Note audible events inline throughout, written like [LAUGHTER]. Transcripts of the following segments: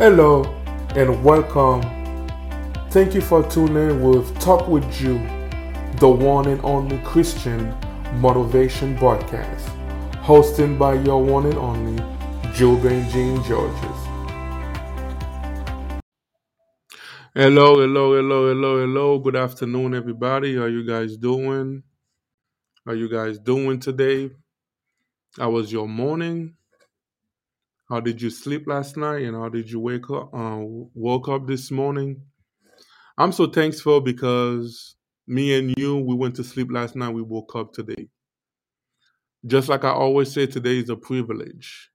Hello and welcome. Thank you for tuning in with Talk with Joe, the one and only Christian motivation podcast, hosted by your one and only Joe Benjamin Georges. Hello, hello, hello, hello, hello. Good afternoon, everybody. How you guys doing? How you guys doing today? How was your morning? How did you sleep last night? And how did you wake up? Uh, woke up this morning? I'm so thankful because me and you, we went to sleep last night. We woke up today. Just like I always say, today is a privilege.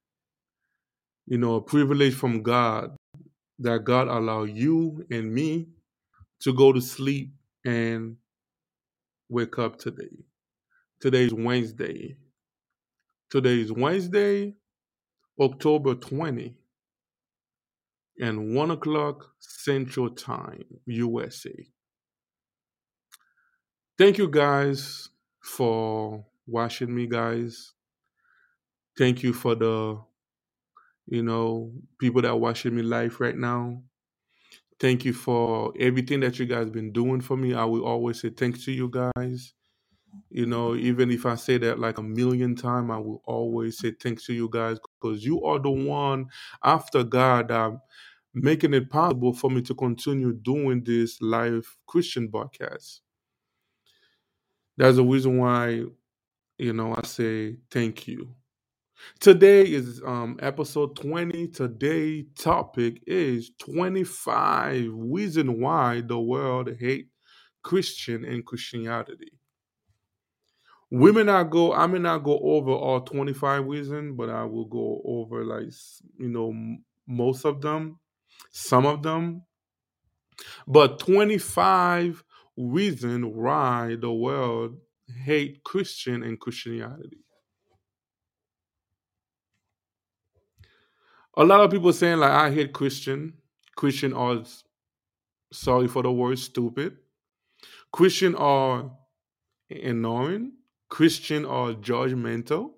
You know, a privilege from God that God allow you and me to go to sleep and wake up today. Today is Wednesday. Today is Wednesday, October 20, and 1 o'clock Central Time, USA. Thank you guys for watching me, guys. Thank you for the, you know, people that are watching me live right now. Thank you for everything that you guys been doing for me. I will always say thanks to you guys. You know, even if I say that like a million times, I will always say thanks to you guys because you are the one after God that making it possible for me to continue doing this live Christian podcast. That's the reason why, you know, I say thank you. Today is um episode 20. Today topic is 25 reason why the world hate Christian and Christianity. We may not go, I may not go over all 25 reasons, but I will go over like, you know, most of them, some of them. But 25 reasons why the world hate Christian and Christianity. A lot of people saying like I hate Christian. Christian are sorry for the word stupid. Christian are annoying. Christian or judgmental.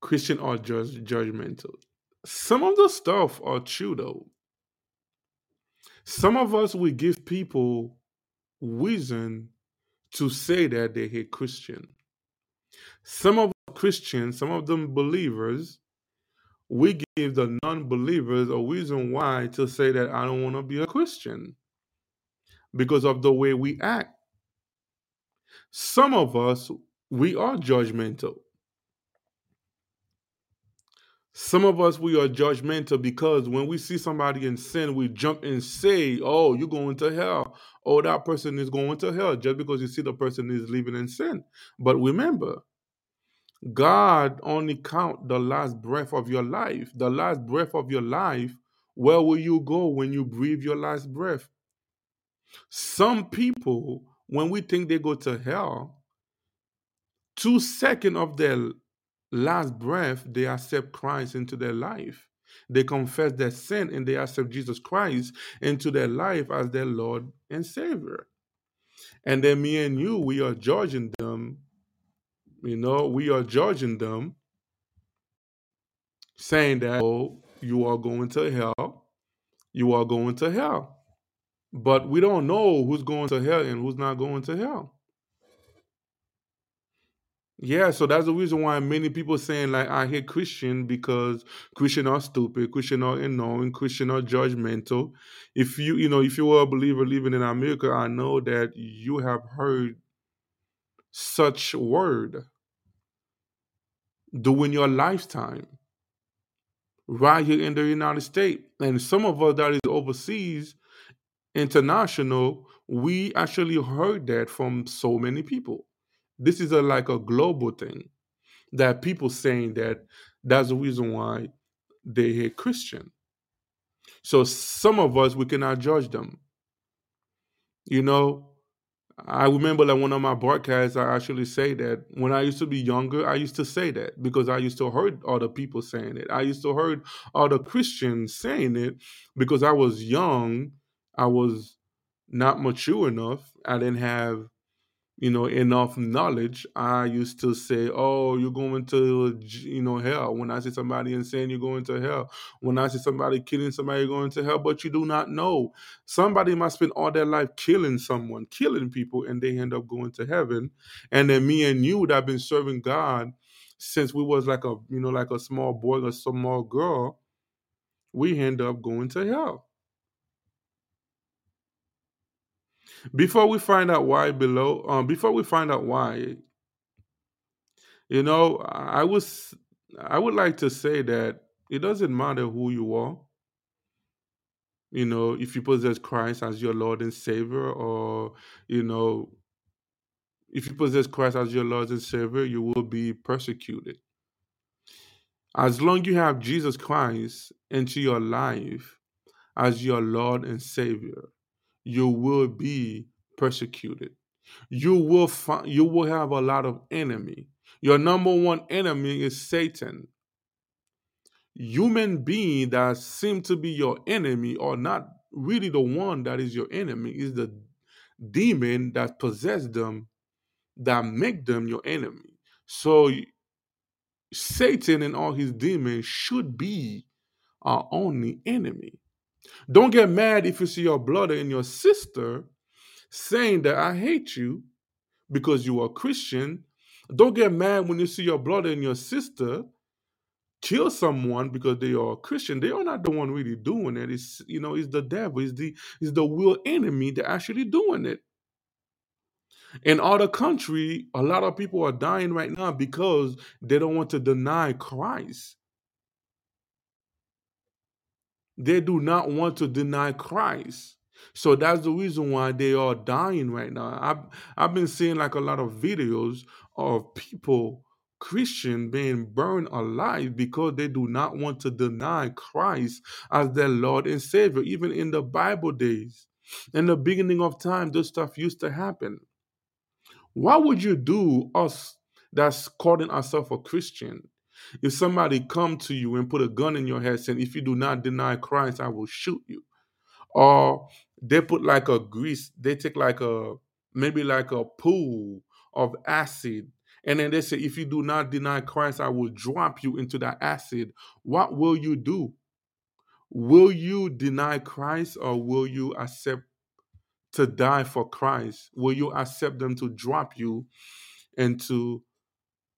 Christian or judge, judgmental. Some of the stuff are true though. Some of us we give people reason to say that they hate Christian. Some of Christians, some of them believers, we give the non-believers a reason why to say that I don't want to be a Christian because of the way we act. Some of us we are judgmental. Some of us we are judgmental because when we see somebody in sin, we jump and say, "Oh, you're going to hell." Oh, that person is going to hell just because you see the person is living in sin. But remember, God only count the last breath of your life. The last breath of your life, where will you go when you breathe your last breath? Some people, when we think they go to hell, two seconds of their last breath, they accept Christ into their life. They confess their sin and they accept Jesus Christ into their life as their Lord and Savior. And then me and you, we are judging them. You know, we are judging them, saying that, oh, you are going to hell. you are going to hell. But we don't know who's going to hell and who's not going to hell. Yeah, so that's the reason why many people saying like I hate Christian because Christian are stupid, Christian are annoying, Christian are judgmental. If you you know if you are a believer living in America, I know that you have heard such word during your lifetime right here in the United States. And some of us that is overseas, international, we actually heard that from so many people. This is a like a global thing that people saying that that's the reason why they hate Christian. So some of us we cannot judge them. You know, I remember like one of my broadcasts, I actually say that when I used to be younger, I used to say that because I used to heard other people saying it. I used to heard other Christians saying it because I was young. I was not mature enough. I didn't have you know enough knowledge. I used to say oh you're going to you know hell. When i see somebody insane you're going to hell. When i see somebody killing somebody you're going to hell but you do not know. Somebody might spend all their life killing someone killing people and they end up going to heaven. And then me and you that have been serving god since we was like a you know like a small boy or small girl we end up going to hell before we find out why below um before we find out why you know i was i would like to say that it doesn't matter who you are. You know if you possess christ as your lord and savior or you know if you possess christ as your lord and savior you will be persecuted. As long you have jesus christ into your life as your lord and savior you will be persecuted. You will find, you will have a lot of enemy. Your number one enemy is Satan. Human being that seem to be your enemy or not really the one that is your enemy. Is the demon that possess them that make them your enemy. So Satan and all his demons should be our only enemy. Don't get mad if you see your brother and your sister saying that I hate you because you are Christian. Don't get mad when you see your brother and your sister kill someone because they are Christian. They are not the one really doing it. It's you know, it's the devil, it's the it's the real enemy that actually doing it. In other country, a lot of people are dying right now because they don't want to deny Christ. They do not want to deny Christ. So that's the reason why they are dying right now. I've I've been seeing like a lot of videos of people, Christian, being burned alive because they do not want to deny Christ as their Lord and Savior. Even in the Bible days, in the beginning of time, this stuff used to happen. What would you do, us that's calling ourselves a Christian, if somebody come to you and put a gun in your head saying, if you do not deny Christ, I will shoot you? Or they put like a grease, they take like a, maybe like a pool of acid. And then they say, if you do not deny Christ, I will drop you into that acid. What will you do? Will you deny Christ or will you accept to die for Christ? Will you accept them to drop you into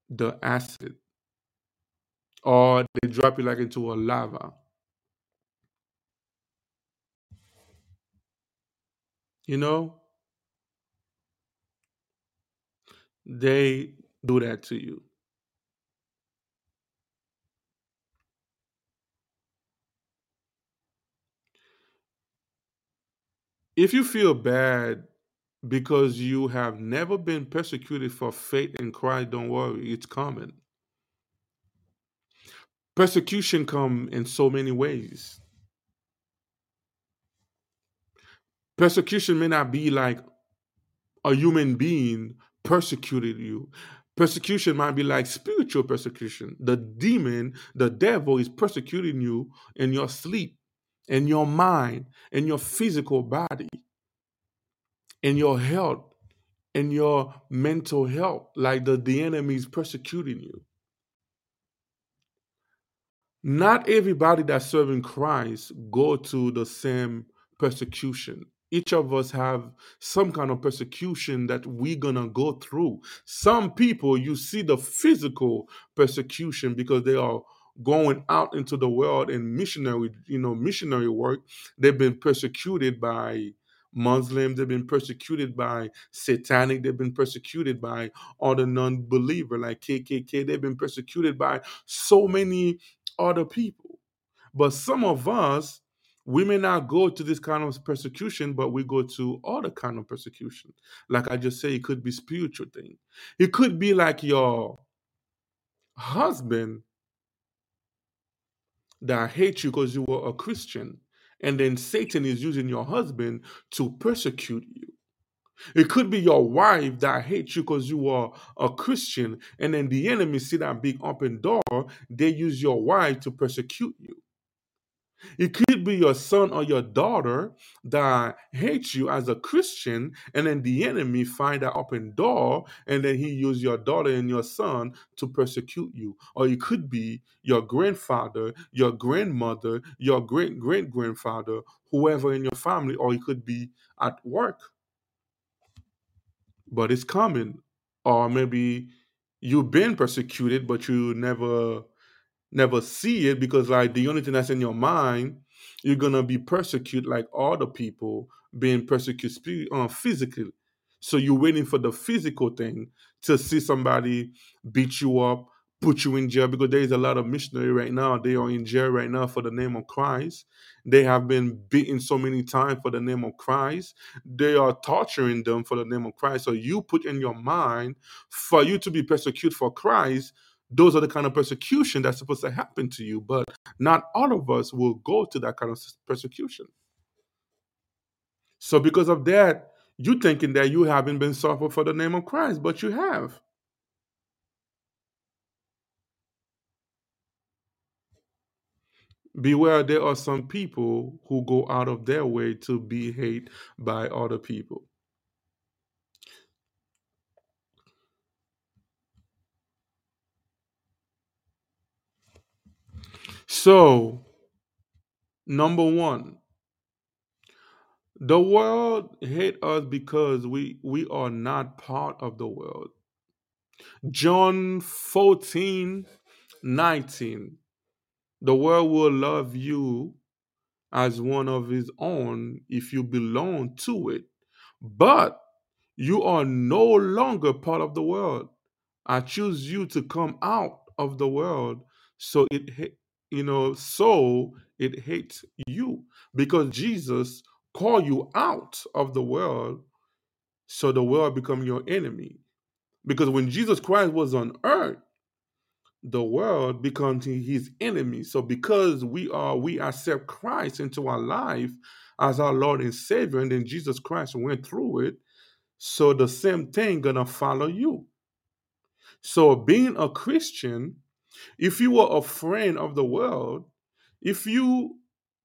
the acid? Or they drop you like into a lava? You know, they do that to you. If you feel bad because you have never been persecuted for faith in Christ, don't worry, it's coming. Persecution come in so many ways. Persecution may not be like a human being persecuted you. Persecution might be like spiritual persecution. The demon, the devil is persecuting you in your sleep, in your mind, in your physical body, in your health, in your mental health, like the, the enemy is persecuting you. Not everybody that's serving Christ go to the same persecution. Each of us have some kind of persecution that we're gonna go through. Some people you see the physical persecution because they are going out into the world and missionary, you know, missionary work. They've been persecuted by Muslims, they've been persecuted by satanic, they've been persecuted by other non-believer like KKK, they've been persecuted by so many other people. But some of us, we may not go to this kind of persecution, but we go to other kind of persecution. Like I just say, it could be spiritual thing. It could be like your husband that hates you because you were a Christian, and then Satan is using your husband to persecute you. It could be your wife that hates you because you are a Christian, and then the enemy see that big open door, they use your wife to persecute you. It could be your son or your daughter that hates you as a Christian, and then the enemy find that open door, and then he use your daughter and your son to persecute you. Or it could be your grandfather, your grandmother, your great great grandfather, whoever in your family, or it could be at work. But it's coming. Or maybe you've been persecuted, but you never never see it because like the only thing that's in your mind you're gonna be persecuted like all the people being persecuted uh, physically so you're waiting for the physical thing to see somebody beat you up put you in jail because there is a lot of missionary right now. They are in jail right now for the name of christ. They have been beaten so many times for the name of christ. They are torturing them for the name of christ. So you put in your mind for you to be persecuted for christ those are the kind of persecution that's supposed to happen to you. But not all of us will go to that kind of persecution. So because of that you thinking that you haven't been suffered for the name of christ but you have beware there are some people who go out of their way to be hated by other people. So number one the world hate us because we we are not part of the world. John 14 19 the world will love you as one of his own if you belong to it. But you are no longer part of the world. I choose you to come out of the world. So it you know so it hates you because jesus called you out of the world so the world become your enemy. Because when jesus christ was on earth the world becomes his enemy. So because we are we accept christ into our life as our lord and savior and then jesus christ went through it so the same thing gonna follow you. So being a christian if you are a friend of the world if you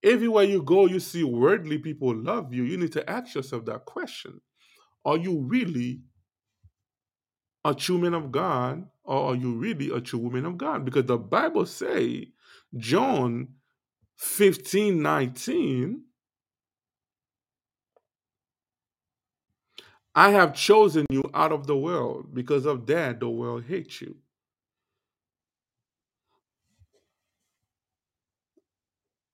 everywhere you go you see worldly people love you you need to ask yourself that question. Are you really a true man of god or are you really a true woman of god? Because the bible say john 15 19 i have chosen you out of the world because of that the world hates you.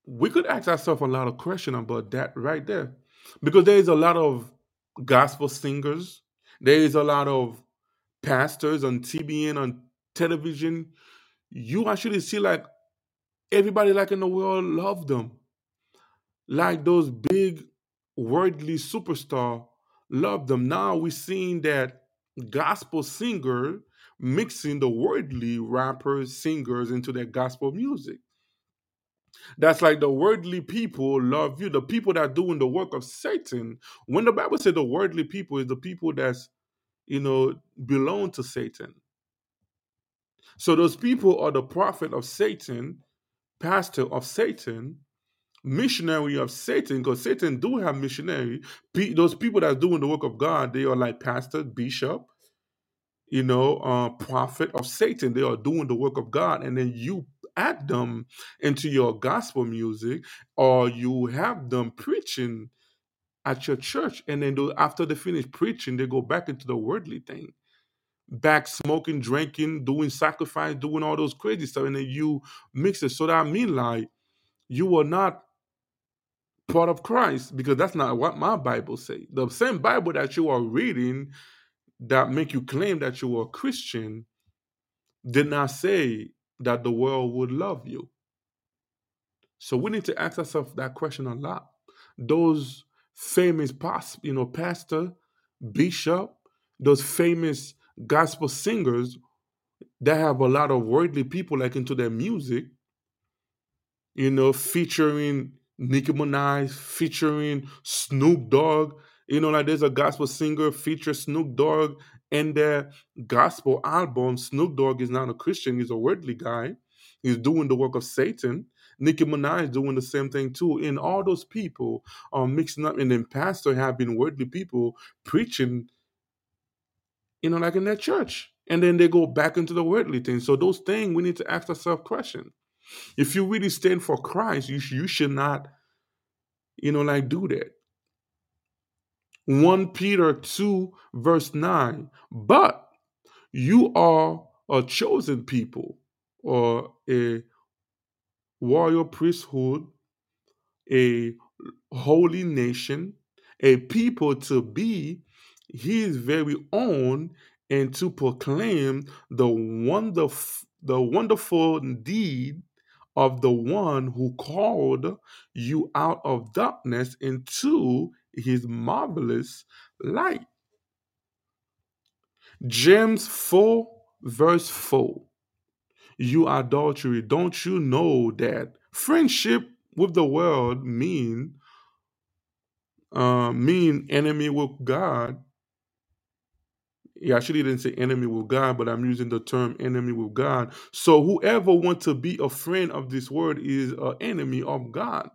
We could ask ourselves a lot of questions about that right there. Because there is a lot of gospel singers there is a lot of pastors on tbn on television you actually see like everybody like in the world love them like those big worldly superstar love them now we're seeing that gospel singer mixing the worldly rappers singers into their gospel music that's like the worldly people love you. The people that are doing the work of Satan. When the Bible said the worldly people is the people that's, you know, belong to Satan. So those people are the prophet of Satan, pastor of Satan, missionary of Satan, because Satan do have missionary. Those people that are doing the work of God, they are like pastor, bishop, you know, uh, prophet of Satan. They are doing the work of God, and then you add them into your gospel music or you have them preaching at your church and then after they finish preaching they go back into the worldly thing back smoking drinking doing sacrifice doing all those crazy stuff and then you mix it so that I mean like you are not part of Christ because that's not what my Bible say. The same Bible that you are reading that make you claim that you are a Christian did not say that the world would love you. So we need to ask ourselves that question a lot. Those famous past, you know, pastor, bishop, those famous gospel singers that have a lot of worldly people like into their music, you know, featuring Nicki Minaj, featuring Snoop Dogg. You know, like there's a gospel singer feature Snoop Dogg in their gospel album. Snoop Dogg is not a Christian; he's a worldly guy. He's doing the work of Satan. Nicki Minaj doing the same thing too. And all those people are mixing up, and then pastor have been worldly people preaching, you know, like in their church. And then they go back into the worldly thing. So those things we need to ask ourselves question. If you really stand for Christ, you, you should not, you know, like do that. 1 Peter 2, verse 9. But you are a chosen people or a royal priesthood, a holy nation, a people to be his very own and to proclaim the wonderful the wonderful deed of the one who called you out of darkness into his marvelous light. James 4, verse 4. You adultery, don't you know that friendship with the world mean uh, mean enemy with God? He actually didn't say enemy with God, but I'm using the term enemy with God. So whoever wants to be a friend of this word is an enemy of God.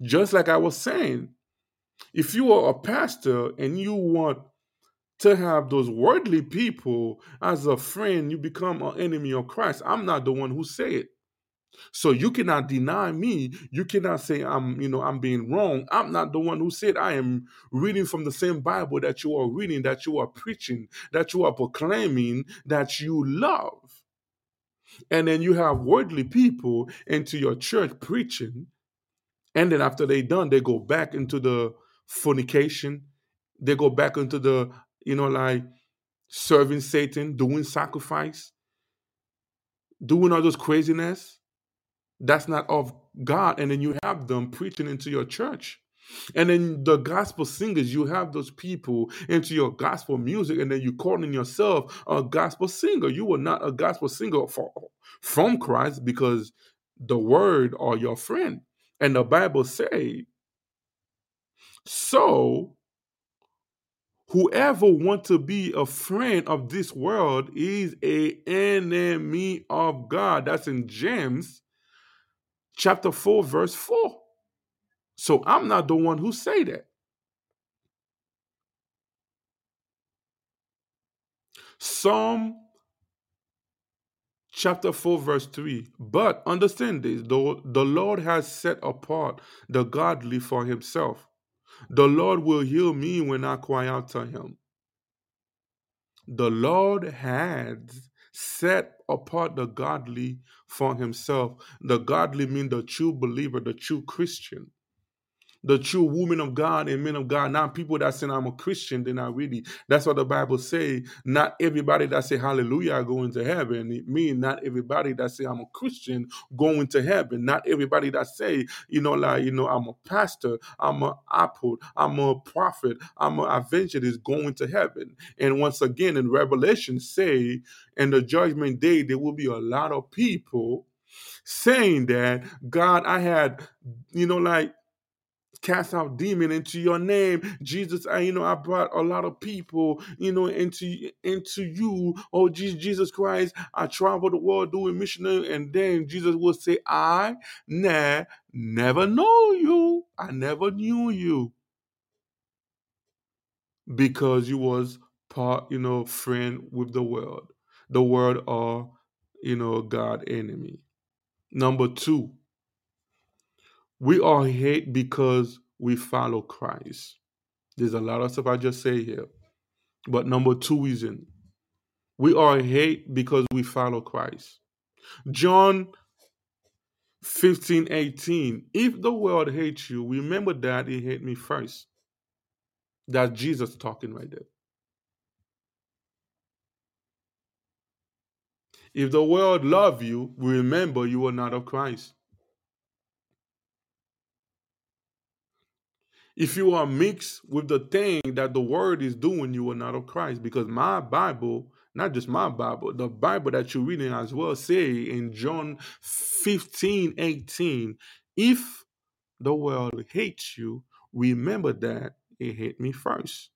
Just like I was saying, if you are a pastor and you want to have those worldly people as a friend, you become an enemy of Christ. I'm not the one who say it. So you cannot deny me. You cannot say I'm, you know, I'm being wrong. I'm not the one who said I am reading from the same Bible that you are reading, that you are preaching, that you are proclaiming, that you love. And then you have worldly people into your church preaching. And then after they done, they go back into the fornication. They go back into the, you know, like serving Satan, doing sacrifice, doing all those craziness that's not of God. And then you have them preaching into your church. And then the gospel singers, you have those people into your gospel music, and then you calling yourself a gospel singer. You are not a gospel singer for, from Christ because the word are your friend. And the Bible say, so whoever want to be a friend of this world is a enemy of God. That's in James chapter 4 verse 4 so i'm not the one who say that. Psalm chapter 4 verse 3 but understand this though the lord has set apart the godly for himself the lord will heal me when i cry out to him the lord has set apart the godly for himself. The godly mean the true believer, the true Christian, the true woman of God and men of God. Not people that say I'm a Christian, they're not really. That's what the Bible say. Not everybody that say hallelujah are going to heaven. It mean not everybody that say I'm a Christian going to heaven. Not everybody that say, you know, like, you know, I'm a pastor, I'm an apple, I'm a prophet, I'm an evangelist going to heaven. And once again in Revelation say, in the judgment day, there will be a lot of people saying that, God, I had, you know, like cast out demon into your name. Jesus I, you know i brought a lot of people you know into into you. Oh jesus christ i traveled the world doing missionary and then jesus will say i nah, never know you. I never knew you. Because you was part you know friend with the world. The world are you know god enemy. Number two, we are hate because we follow Christ. There's a lot of stuff I just say here. But number two reason, we are hate because we follow Christ. John 15, 18. If the world hates you, remember that it hate me first. That's Jesus talking right there. If the world love you, remember you are not of Christ. If you are mixed with the thing that the word is doing, you are not of Christ. Because my Bible, not just my Bible, the Bible that you're reading as well, say in John 15, 18, if the world hates you, remember that it hate me first.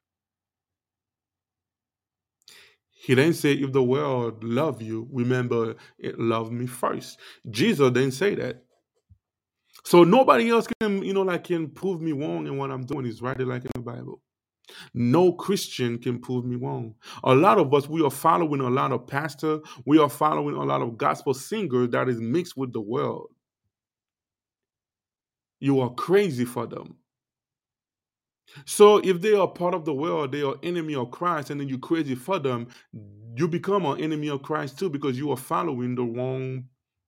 He didn't say if the world love you, remember it loved me first. Jesus didn't say that. So nobody else can, you know, like can prove me wrong in what I'm doing. Is right like in the Bible. No Christian can prove me wrong. A lot of us, we are following a lot of pastor, we are following a lot of gospel singers that is mixed with the world. You are crazy for them. So if they are part of the world, they are enemy of Christ, and then you crazy for them, you become an enemy of Christ too because you are following the wrong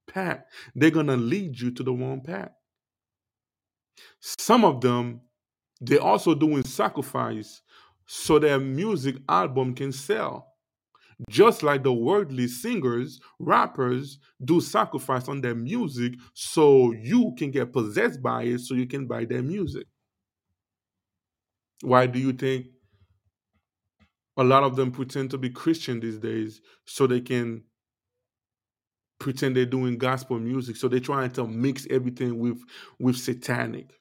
path. They're gonna lead you to the wrong path. Some of them, they're also doing sacrifice so their music album can sell. Just like the worldly singers, rappers do sacrifice on their music so you can get possessed by it so you can buy their music. Why do you think a lot of them pretend to be Christian these days so they can pretend they're doing gospel music? So they're trying to mix everything with with satanic.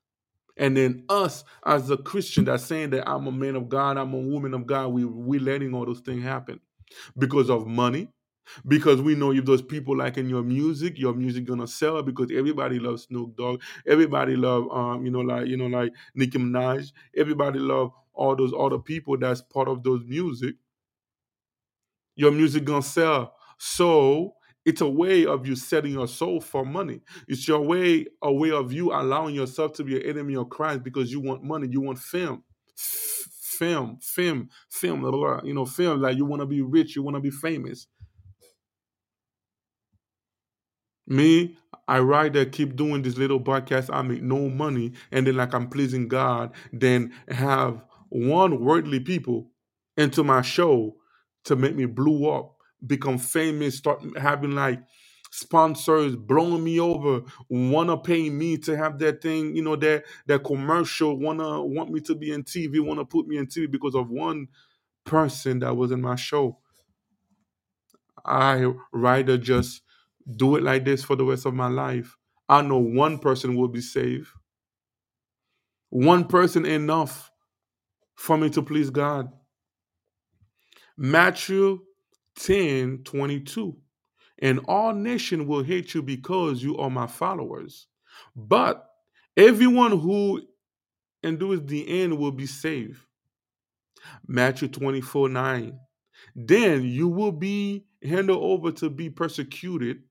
And then us as a Christian that's saying that I'm a man of God, I'm a woman of God, we we letting all those things happen because of money, because we know if those people like in your music, your music gonna sell because everybody loves Snoop Dogg, everybody love um you know like you know like Nicki Minaj, everybody love all those other people that's part of those music. Your music gonna sell, so it's a way of you setting your soul for money. It's your way, a way of you allowing yourself to be an enemy of Christ because you want money, you want fame, film, film, film, blah, blah, blah. you know, film. Like you want to be rich, you want to be famous. Me, I rather keep doing this little podcast. I make no money, and then like I'm pleasing God, than have one worldly people into my show to make me blew up, become famous, start having like sponsors blowing me over, wanna pay me to have that thing, you know, that that commercial, wanna want me to be in TV, wanna put me in TV because of one person that was in my show. I rather just do it like this for the rest of my life. I know one person will be saved. One person enough for me to please God. Matthew 10 22. And all nation will hate you because you are my followers. But everyone who endures the end will be saved. Matthew 24 9. Then you will be handed over to be persecuted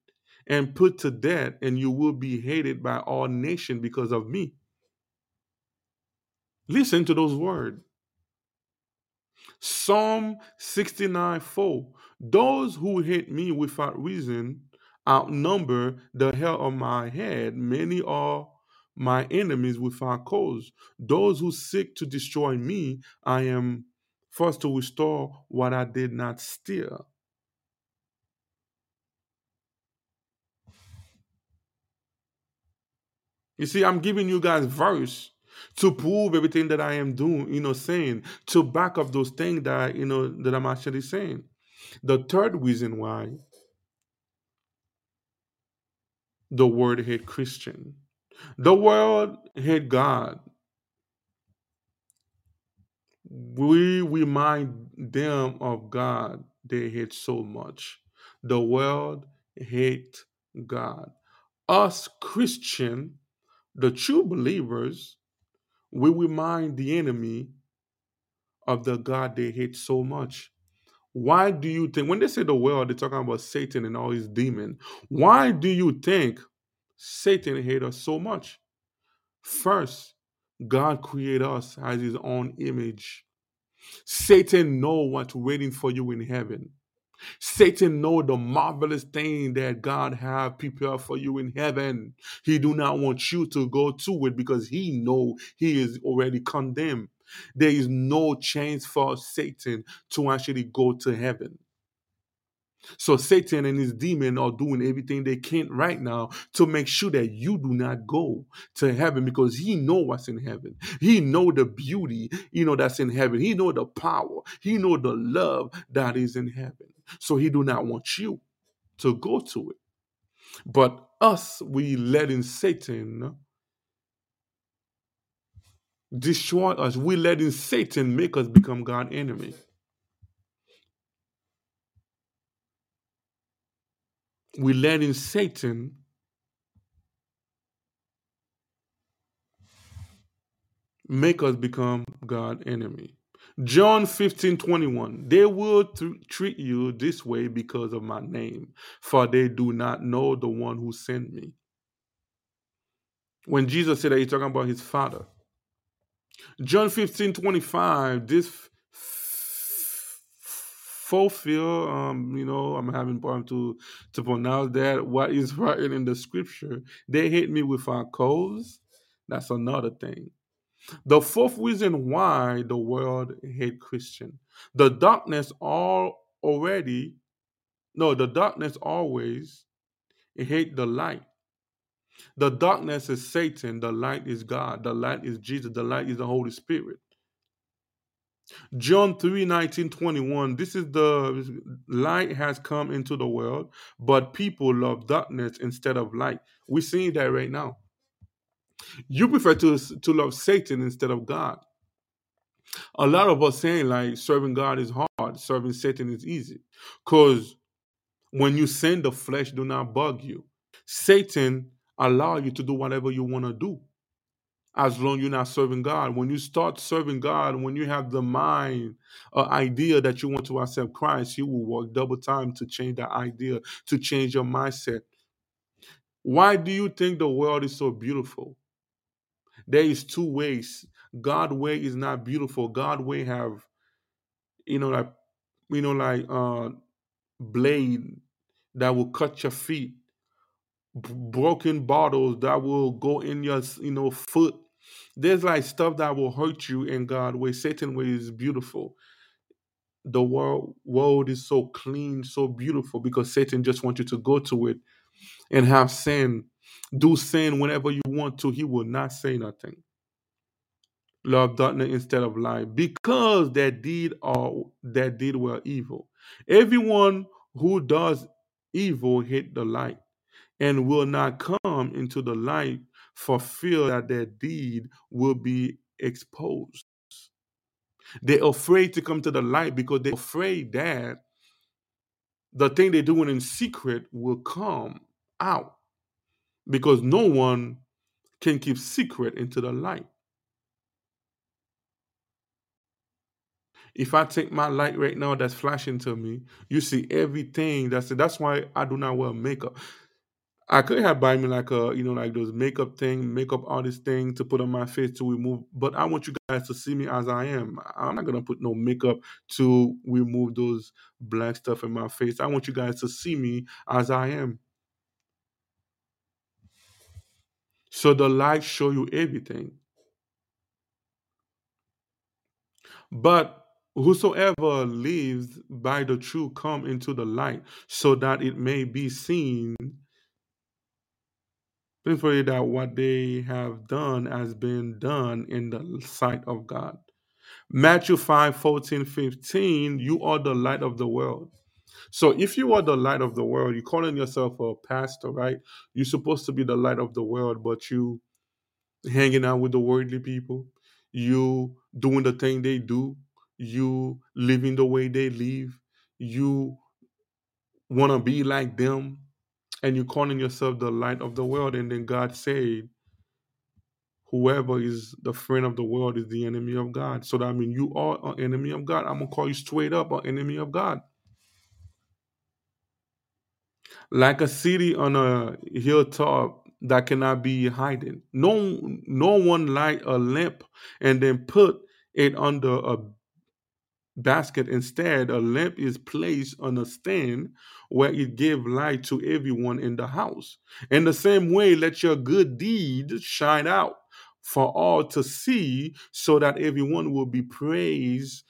and put to death, and you will be hated by all nations because of me. Listen to those words. Psalm 69 4. Those who hate me without reason outnumber the hair on my head. Many are my enemies without cause. Those who seek to destroy me, I am first to restore what I did not steal. You see, I'm giving you guys verse to prove everything that I am doing, you know, saying, to back up those things that you know, that I'm actually saying. The third reason why the world hate Christian. The world hate God. We remind them of God they hate so much. The world hate God. Us Christian, the true believers, we remind the enemy of the God they hate so much. Why do you think, when they say the world, they're talking about Satan and all his demons. Why do you think Satan hate us so much? First, God created us as his own image. Satan know what's waiting for you in heaven. Satan know the marvelous thing that God have prepared for you in heaven. He do not want you to go to it because he know he is already condemned. There is no chance for Satan to actually go to heaven. So Satan and his demon are doing everything they can right now to make sure that you do not go to heaven because he know what's in heaven. He know the beauty, you know, that's in heaven. He know the power. He know the love that is in heaven. So he do not want you to go to it. But us, we letting Satan destroy us. We letting Satan make us become God enemy. We letting Satan make us become God enemy. John 15 21. They will th- treat you this way because of my name, for they do not know the one who sent me. When Jesus said that, he's talking about his Father. John 15 25. This f- fulfill, um, you know, I'm having problem to to pronounce that. What is written in the scripture? They hate me with our cause. That's another thing. The fourth reason why the world hate Christian. The darkness all already, no, the darkness always hate the light. The darkness is Satan, the light is God, the light is Jesus, the light is the Holy Spirit. John 3 19, 21. This is the light has come into the world, but people love darkness instead of light. We're seeing that right now. You prefer to, to love Satan instead of God. A lot of us saying like serving God is hard, serving Satan is easy. Because when you sin, the flesh do not bug you. Satan allow you to do whatever you want to do as long you're not serving God. When you start serving God, when you have the mind, uh, idea that you want to accept Christ, you will work double time to change that idea, to change your mindset. Why do you think the world is so beautiful? There is two ways. God way is not beautiful. God way have, you know, like, you know, like uh, blade that will cut your feet, broken bottles that will go in your, you know, foot there's like stuff that will hurt you in God way. Satan way is beautiful. The world world is so clean, so beautiful because Satan just wants you to go to it and have sin. Do sin whenever you want to. He will not say nothing. Love darkness instead of light because that deed or that deed were evil. Everyone who does evil hate the light and will not come into the light for fear that their deed will be exposed. They're afraid to come to the light because they're afraid that the thing they're doing in secret will come out because no one can keep secret into the light. If I take my light right now that's flashing to me, you see everything. That's that's why I do not wear makeup. I could have buy me like a you know like those makeup thing, makeup artist thing to put on my face to remove. But I want you guys to see me as I am. I'm not gonna put no makeup to remove those black stuff in my face. I want you guys to see me as I am. So the light show you everything. But whosoever lives by the truth come into the light, so that it may be seen Thankfully, that what they have done has been done in the sight of God. Matthew 5 14, 15, you are the light of the world. So if you are the light of the world, you're calling yourself a pastor, right? You're supposed to be the light of the world, but you hanging out with the worldly people, you doing the thing they do, you living the way they live, you want to be like them, and you're calling yourself the light of the world. And then God said, whoever is the friend of the world is the enemy of God. So that I mean you are an enemy of God. I'm gonna call you straight up an enemy of God. Like a city on a hilltop that cannot be hidden. No, no one light a lamp and then put it under a basket. Instead, a lamp is placed on a stand where it gives light to everyone in the house. In the same way, let your good deeds shine out for all to see, so that everyone will be praised,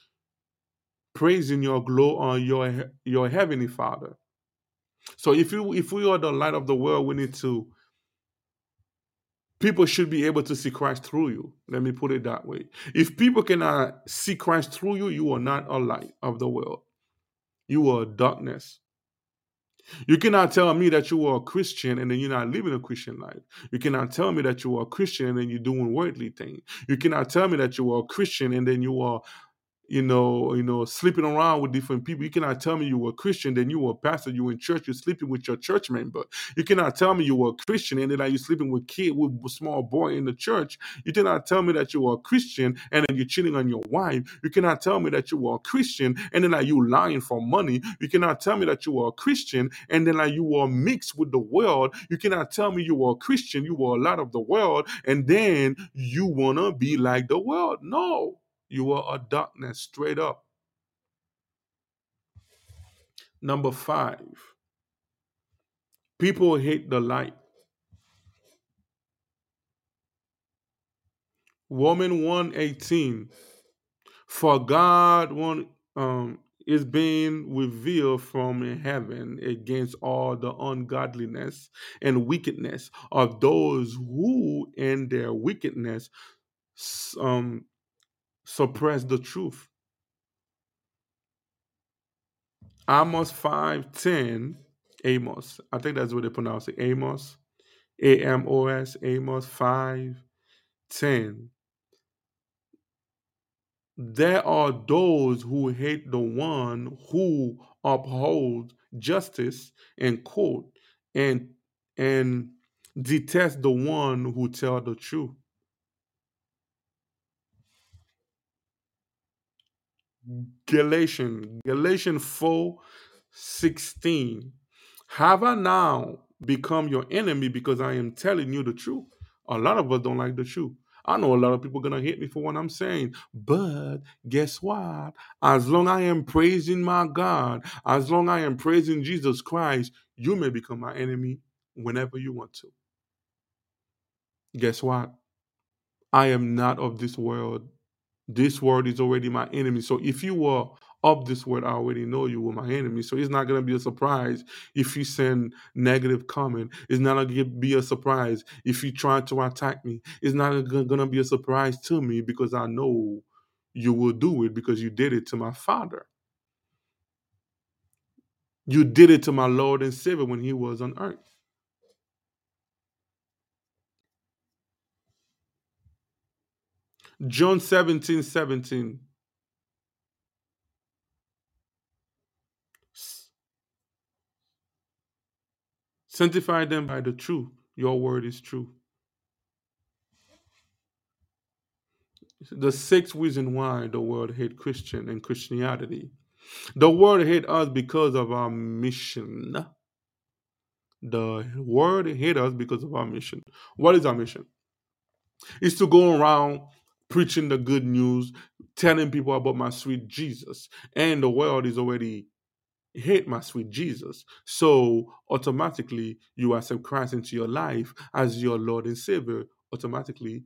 praising your glory, uh, your your heavenly Father. So if you if we are the light of the world, we need to people should be able to see Christ through you. Let me put it that way. If people cannot see Christ through you, you are not a light of the world. You are darkness. You cannot tell me that you are a Christian and then you're not living a Christian life. You cannot tell me that you are a Christian and then you're doing worldly things. You cannot tell me that you are a Christian and then you are you know, you know, sleeping around with different people. You cannot tell me you were a Christian, then you were a pastor, you were in church, you're sleeping with your church member. You cannot tell me you were a Christian and then like you're sleeping with kid with small boy in the church. You cannot tell me that you were a Christian and then you're cheating on your wife. You cannot tell me that you were a Christian and then like you lying for money. You cannot tell me that you were a Christian and then like you were mixed with the world. You cannot tell me you were a Christian, you were a lot of the world, and then you wanna be like the world. No. You are a darkness straight up. Number five, people hate the light. Romans 118. For God one um is being revealed from heaven against all the ungodliness and wickedness of those who in their wickedness um suppress the truth. Amos 5:10, Amos. I think that's what they pronounce it. Amos. A M O S, Amos 5:10. There are those who hate the one who upholds justice and court and and detest the one who tell the truth. Galatians, Galatians 4 16. Have I now become your enemy because I am telling you the truth? A lot of us don't like the truth. I know a lot of people gonna hate me for what I'm saying, but guess what? As long I am praising my God, as long as I am praising Jesus Christ, you may become my enemy whenever you want to. Guess what? I am not of this world. This world is already my enemy. So if you were of this world, I already know you were my enemy. So it's not gonna be a surprise if you send negative comment. It's not gonna be a surprise if you try to attack me. It's not gonna be a surprise to me because I know you will do it because you did it to my father. You did it to my Lord and Savior when he was on earth. John 17 17. Sanctify them by the truth. Your word is true. The sixth reason why the world hate Christian and Christianity. The world hate us because of our mission. The world hate us because of our mission. What is our mission? It's to go around preaching the good news, telling people about my sweet Jesus. And the world is already hate my sweet Jesus. So automatically you accept Christ into your life as your Lord and Savior. Automatically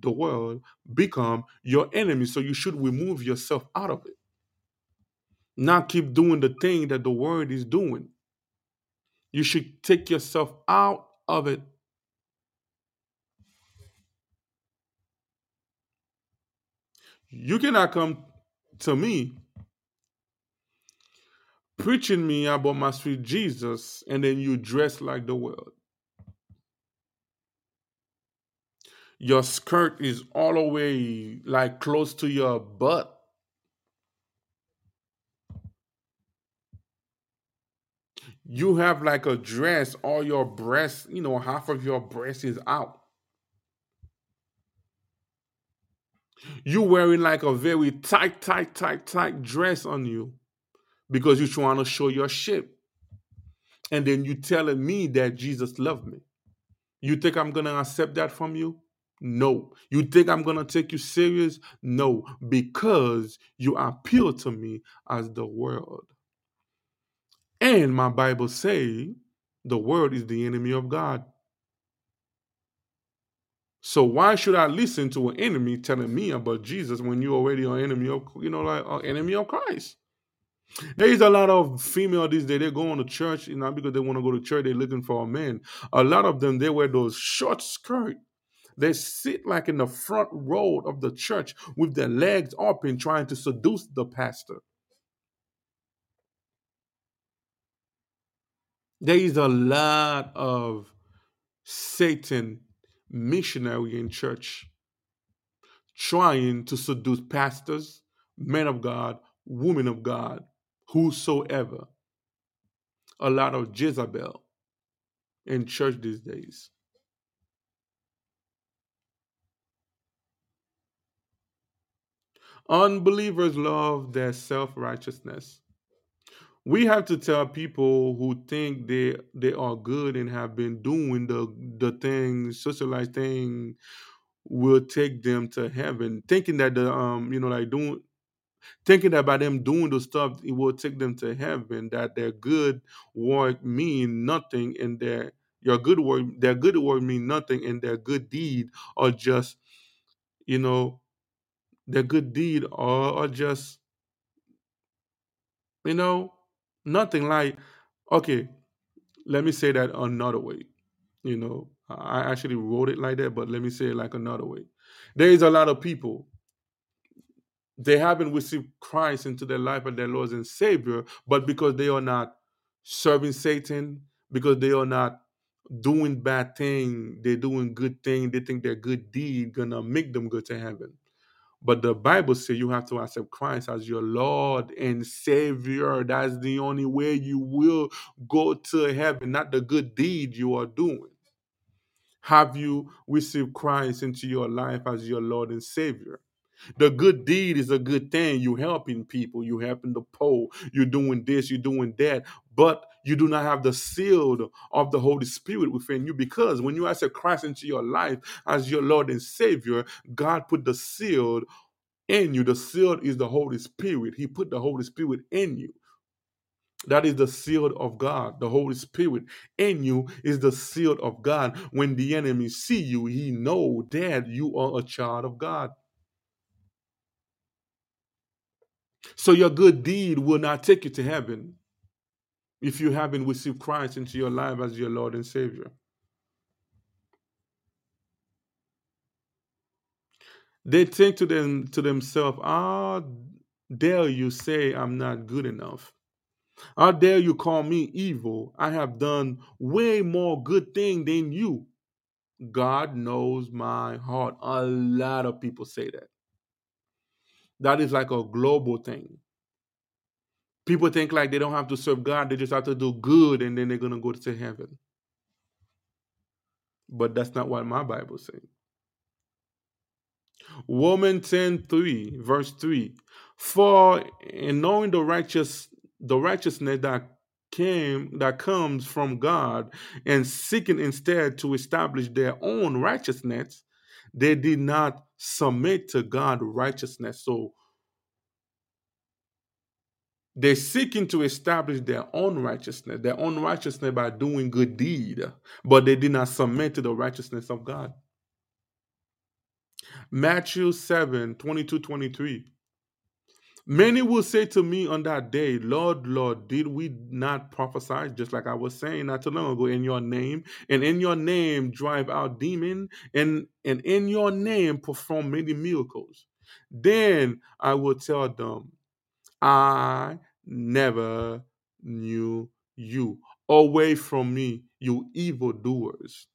the world become your enemy. So you should remove yourself out of it. Not keep doing the thing that the world is doing. You should take yourself out of it You cannot come to me preaching me about my sweet Jesus and then you dress like the world. Your skirt is all the way like close to your butt. You have like a dress, all your breasts, you know, half of your breast is out. You wearing like a very tight, tight, tight, tight dress on you because you're trying to show your shit. And then you telling me that Jesus loved me. You think I'm to accept that from you? No. You think I'm to take you serious? No, because you appeal to me as the world. And my Bible say the world is the enemy of God. So why should I listen to an enemy telling me about Jesus when you already are enemy of you know like an enemy of Christ? There is a lot of female these days. They go on to church, you know, because they want to go to church. They're looking for a man. A lot of them they wear those short skirt. They sit like in the front row of the church with their legs open, trying to seduce the pastor. There is a lot of Satan missionary in church trying to seduce pastors, men of God, women of God, whosoever. A lot of Jezebel in church these days. Unbelievers love their self righteousness. We have to tell people who think they they are good and have been doing the the things, socialized thing, will take them to heaven, thinking that the um you know like doing thinking that by them doing the stuff it will take them to heaven, that their good work mean nothing and their your good work their good work mean nothing and their good deed are just you know their good deed are, are just you know nothing like okay let me say that another way you know? I actually wrote it like that but let me say it like another way. There is a lot of people they haven't received christ into their life as their lord and savior but because they are not serving satan because they are not doing bad thing they're doing good thing they think their good deed gonna make them go to heaven but the Bible says you have to accept Christ as your Lord and Savior. That's the only way you will go to heaven, not the good deed you are doing. Have you received Christ into your life as your Lord and Savior? The good deed is a good thing. You helping people, you helping the poor, you're doing this, you're doing that, but you do not have the seal of the Holy Spirit within you because when you accept Christ into your life as your Lord and Savior, God put the seal in you. The seal is the Holy Spirit. He put the Holy Spirit in you. That is the seal of God. The Holy Spirit in you is the seal of God. When the enemy see you, he know that you are a child of God. So your good deed will not take you to heaven if you haven't received Christ into your life as your Lord and Savior. They think to them to themselves, "Ah, dare you say I'm not good enough? How dare you call me evil? I have done way more good thing than you." God knows my heart. A lot of people say that. That is like a global thing. People think like they don't have to serve God, they just have to do good and then they're going to go to heaven. But that's not what my Bible says. Romans 10 3, verse 3. For in knowing the righteous the righteousness that came that comes from God and seeking instead to establish their own righteousness, they did not submit to God righteousness. So they're seeking to establish their own righteousness, their own righteousness by doing good deed, but they did not submit to the righteousness of God. Matthew 7 22 23. Many will say to me on that day, Lord, Lord, did we not prophesy, just like I was saying not too long ago, in your name, and in your name drive out demon, and, and in your name perform many miracles? Then I will tell them, I never knew you. Away from me, you evildoers.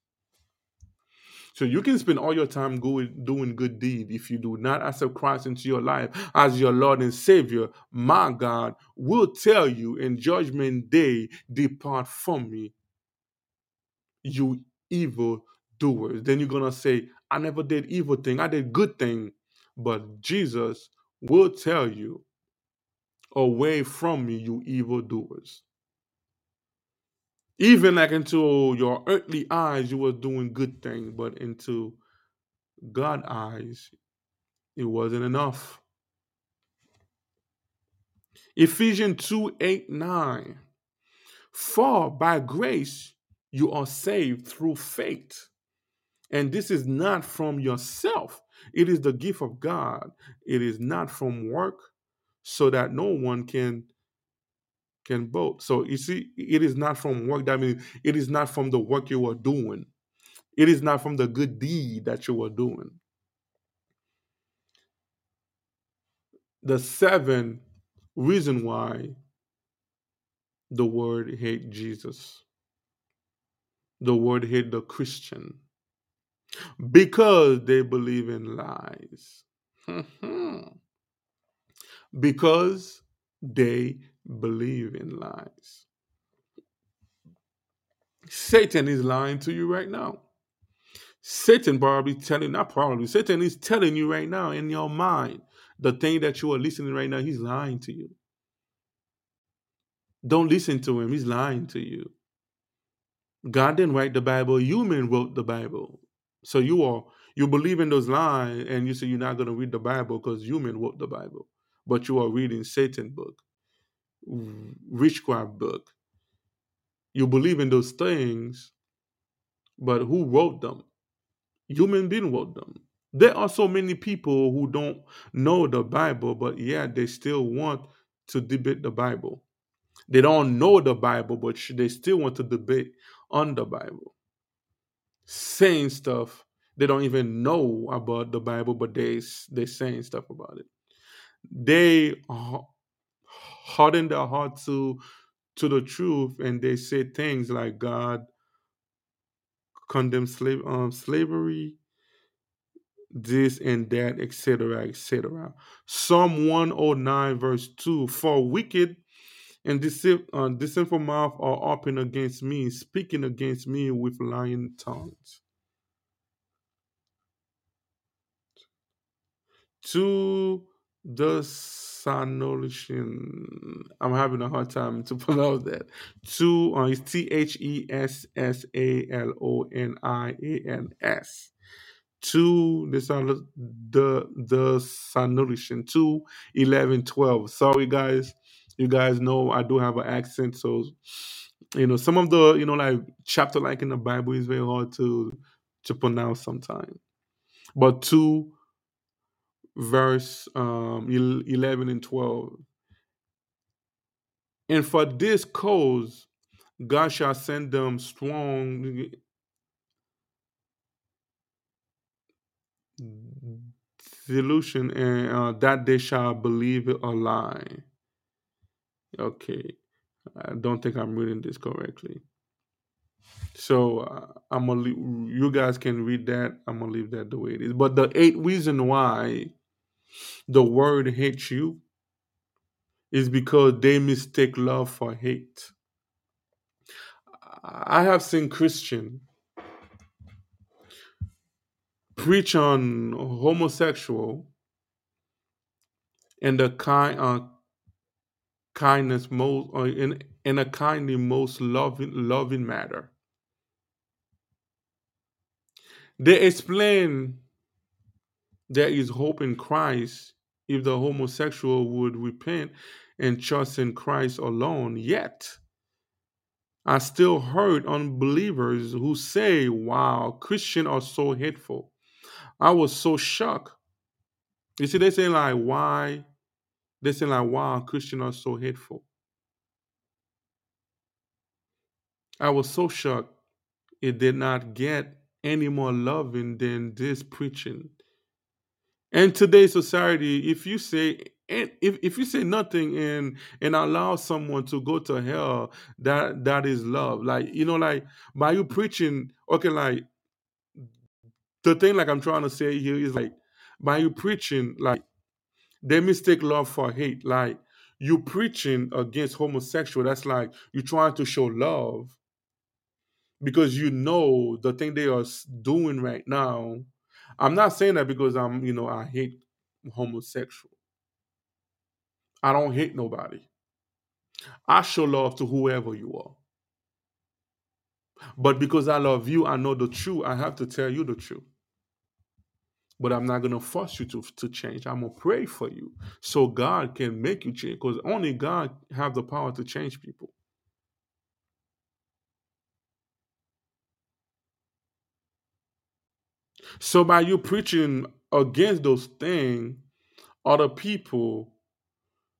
So you can spend all your time going, doing good deed. If you do not accept Christ into your life as your Lord and Savior, my God will tell you in judgment day, depart from me, you evil doers. Then you're gonna say, I never did evil thing, I did good thing. But Jesus will tell you, away from me, you evil doers. Even like into your earthly eyes, you were doing good things, but into God eyes, it wasn't enough. Ephesians 2 8 9. For by grace you are saved through faith. And this is not from yourself, it is the gift of God. It is not from work, so that no one can can boast. So you see, it is not from work. That means it is not from the work you are doing. It is not from the good deed that you are doing. The seven reason why the word hate Jesus. The word hate the Christian. Because they believe in lies. [LAUGHS] Hmm. Because they believe in lies. Satan is lying to you right now. Satan probably telling, not probably, Satan is telling you right now in your mind, the thing that you are listening right now, he's lying to you. Don't listen to him, he's lying to you. God didn't write the Bible, human wrote the Bible. So you are you believe in those lies and you say you're not going to read the Bible because human wrote the Bible, but you are reading Satan book, witchcraft book. You believe in those things, but who wrote them? Human being wrote them. There are so many people who don't know the Bible, but yeah, they still want to debate the Bible. They don't know the Bible, but they still want to debate on the Bible. Saying stuff they don't even know about the Bible, but they they saying stuff about it. They harden their heart to to the truth, and they say things like God condemns slave um, slavery, this and that, etc., etc. Psalm 109, verse 2 For wicked and deceive, uh, deceitful mouth are open against me, speaking against me with lying tongues. To the Sanolition. I'm having a hard time to [LAUGHS] pronounce that. To uh, it's T H E S S A L O N I A N S. Two this are the the Sanolition. Two eleven twelve. Sorry guys, you guys know I do have an accent, so you know some of the you know like chapter like in the Bible is very hard to to pronounce sometimes. But two verse um, 11 and 12. And for this cause, God shall send them strong delusion, and uh, that they shall believe it a lie. Okay, I don't think I'm reading this correctly. So uh, I'm gonna leave, you guys can read that. I'm gonna leave that the way it is. But the eight reason why the word hates you is because they mistake love for hate. I have seen Christian preach on homosexual and the kind uh, kindness most uh, in in a kindly most loving loving matter. They explain there is hope in Christ if the homosexual would repent and trust in Christ alone. Yet, I still heard unbelievers who say, wow, Christians are so hateful. I was so shocked. You see, they say like, why? They say like, wow, Christians are so hateful. I was so shocked. It did not get any more loving than this preaching. And today's society, if you say and if, if you say nothing and and allow someone to go to hell, that that is love. Like you know, like by you preaching, okay, like the thing like I'm trying to say here is like by you preaching, like they mistake love for hate. Like you preaching against homosexual, that's like you trying to show love because you know the thing they are doing right now I'm not saying that because I'm, you know, I hate homosexual. I don't hate nobody. I show love to whoever you are. But because I love you, I know the truth. I have to tell you the truth. But I'm not gonna force you to, to change. I'm gonna pray for you so God can make you change. Because only God have the power to change people. So by you preaching against those things, other people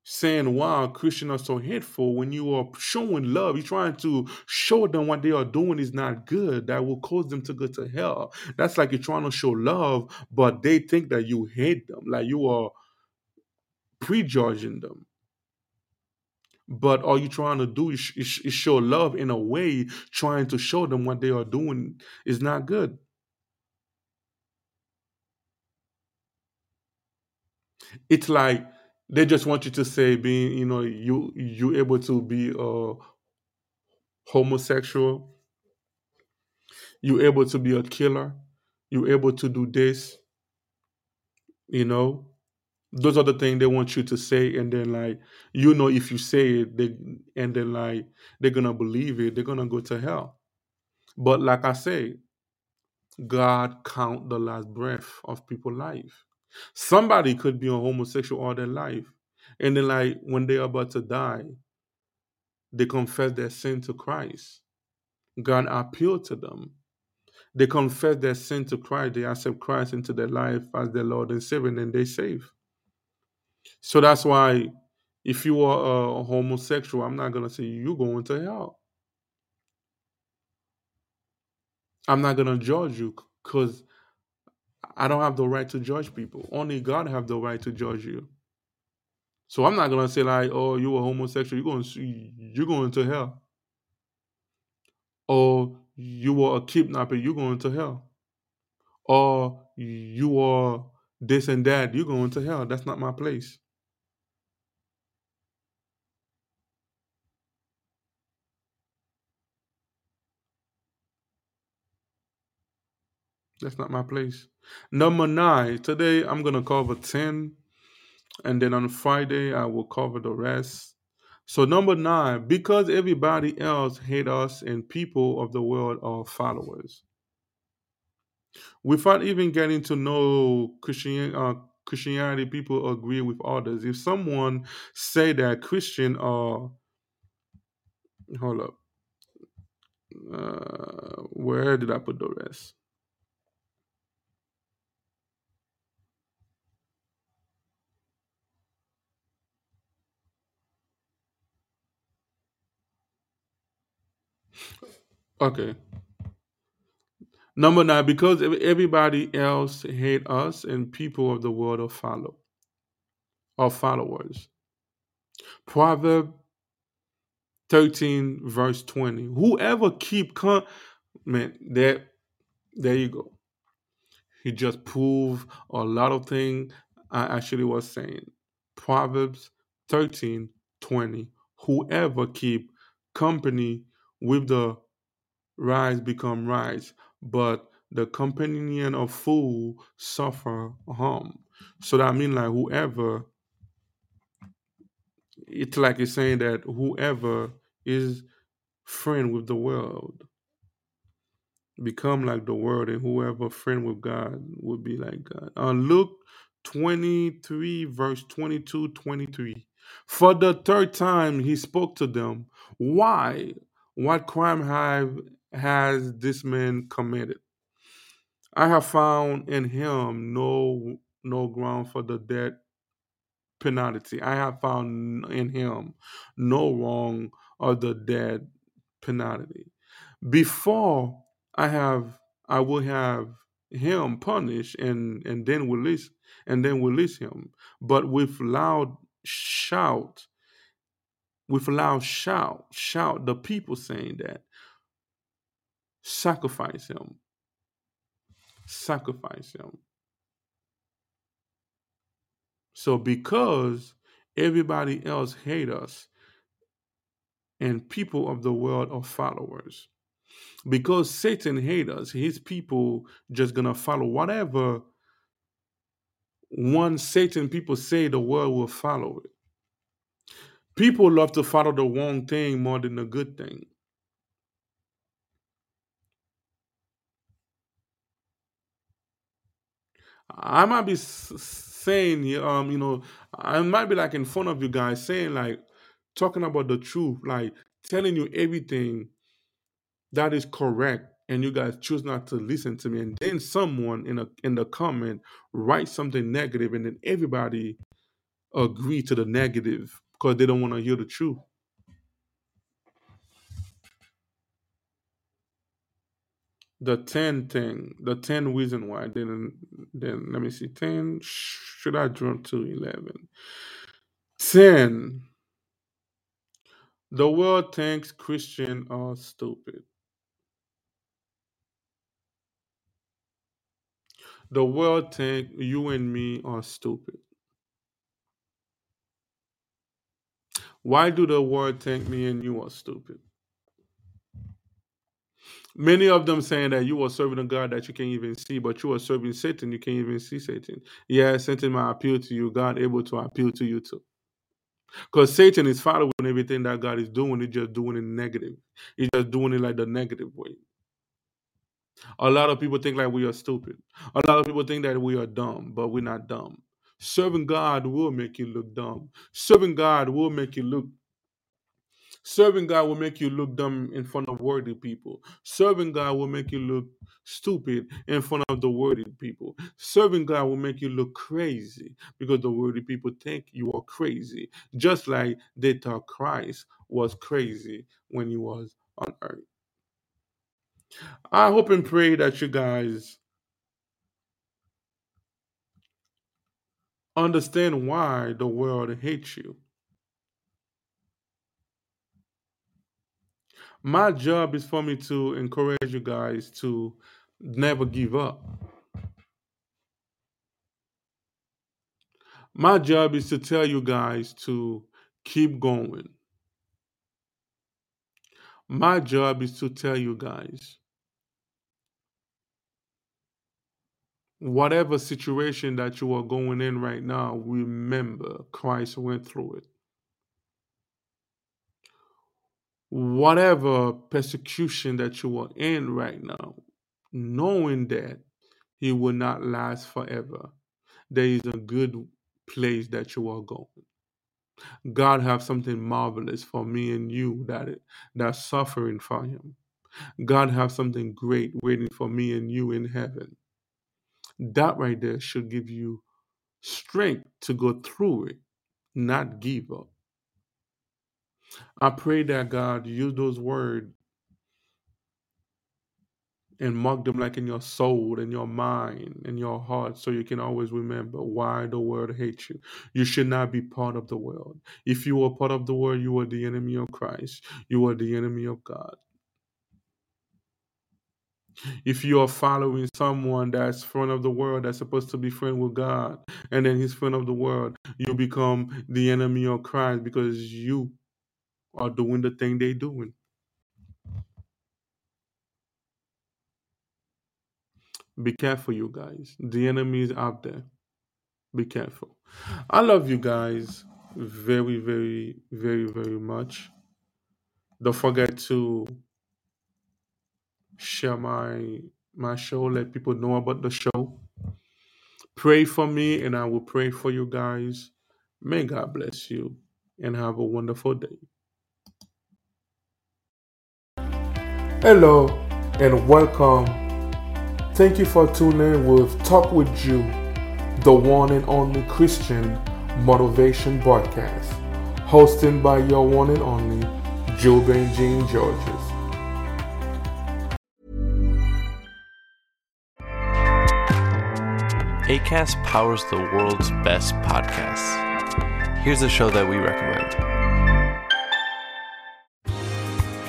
saying, wow, Christians are so hateful. When you are showing love, you're trying to show them what they are doing is not good, that will cause them to go to hell. That's like you're trying to show love, but they think that you hate them, like you are prejudging them. But all you're trying to do is, is, is show love in a way, trying to show them what they are doing is not good. It's like they just want you to say being, you know, you you able to be a homosexual, you able to be a killer, you able to do this, you know. Those are the things they want you to say, and then like you know, if you say it, they and then like they're gonna believe it, they're gonna go to hell. But like I say, God count the last breath of people's life. Somebody could be a homosexual all their life, and then like when they're about to die, they confess their sin to Christ. God appealed to them. They confess their sin to Christ. They accept Christ into their life as their Lord and Savior, and they save. So that's why if you are a homosexual, I'm not gonna say you're going to hell. I'm not gonna judge you because I don't have the right to judge people. Only God have the right to judge you. So I'm not gonna say like, oh, you a homosexual, you're going to you're going to hell. Or you are a kidnapper, you're going to hell. Or you are this and that, you're going to hell. That's not my place. That's not my place. Number nine. Today I'm gonna cover ten, and then on Friday I will cover the rest. So number nine, because everybody else hate us and people of the world are followers. Without even getting to know Christian, uh, Christianity, people agree with others. If someone say that Christian are, hold up, uh, where did I put the rest? Okay. Number nine, because everybody else hate us and people of the world are follow are followers. Proverb 13, verse 20. Whoever keep con man, there there you go. He just proved a lot of things I actually was saying. Proverbs 13, 20. Whoever keep company with the rise become rise, but the companion of fool suffer harm. So that means like whoever it's like it's saying that whoever is friend with the world become like the world and whoever friend with God would be like God. Uh, Luke 23 verse 22 23 for the third time he spoke to them why what crime have has this man committed. I have found in him no no ground for the death penalty. I have found in him no wrong of the death penalty. Before i have i will have him punished and and then release and then release him. But with loud shout with loud shout shout the people saying that sacrifice him. Sacrifice him. So because everybody else hate us and people of the world are followers because satan hate us his people just gonna follow whatever one satan people say the world will follow it. People love to follow the wrong thing more than the good thing I might be saying, um, you know, I might be like in front of you guys saying like talking about the truth, like telling you everything that is correct, and you guys choose not to listen to me, and then someone in a in the comment write something negative, and then everybody agree to the negative because they don't want to hear the truth. The ten thing, the ten reason why. Then then let me see. Ten. Should I jump to eleven? Ten. The world thinks Christian are stupid. The world think you and me are stupid. Why do the world think me and you are stupid? Many of them saying that you are serving a God that you can't even see, but you are serving Satan, you can't even see Satan. Yeah, Satan might appeal to you, God able to appeal to you too. Because Satan is following everything that God is doing, he's just doing it negative. He's just doing it like the negative way. A lot of people think like we are stupid. A lot of people think that we are dumb, but we're not dumb. Serving God will make you look dumb. Serving God will make you look Serving God will make you look dumb in front of worthy people. Serving God will make you look stupid in front of the worthy people. Serving God will make you look crazy because the worthy people think you are crazy, just like they thought Christ was crazy when he was on earth. I hope and pray that you guys understand why the world hates you. My job is for me to encourage you guys to never give up. My job is to tell you guys to keep going. My job is to tell you guys whatever situation that you are going in right now, remember Christ went through it. Whatever persecution that you are in right now, knowing that He will not last forever, there is a good place that you are going. God have something marvelous for me and you that that's suffering for Him. God have something great waiting for me and you in heaven. That right there should give you strength to go through it, not give up. I pray that God use those words and mark them like in your soul, in your mind, in your heart, so you can always remember why the world hates you. You should not be part of the world. If you are part of the world, you are the enemy of Christ. You are the enemy of God. If you are following someone that's friend of the world, that's supposed to be friend with God, and then he's friend of the world, you become the enemy of Christ because you are doing the thing they doing. Be careful, you guys. The enemy is out there. Be careful. I love you guys very, very, very, very much. Don't forget to share my my show, let people know about the show. Pray for me and I will pray for you guys. May God bless you and have a wonderful day. Hello and welcome. Thank you for tuning in with Talk with Joe, the one and only Christian motivation broadcast, hosted by your one and only Joe Benjamin Georges. ACAST powers the world's best podcasts. Here's a show that we recommend.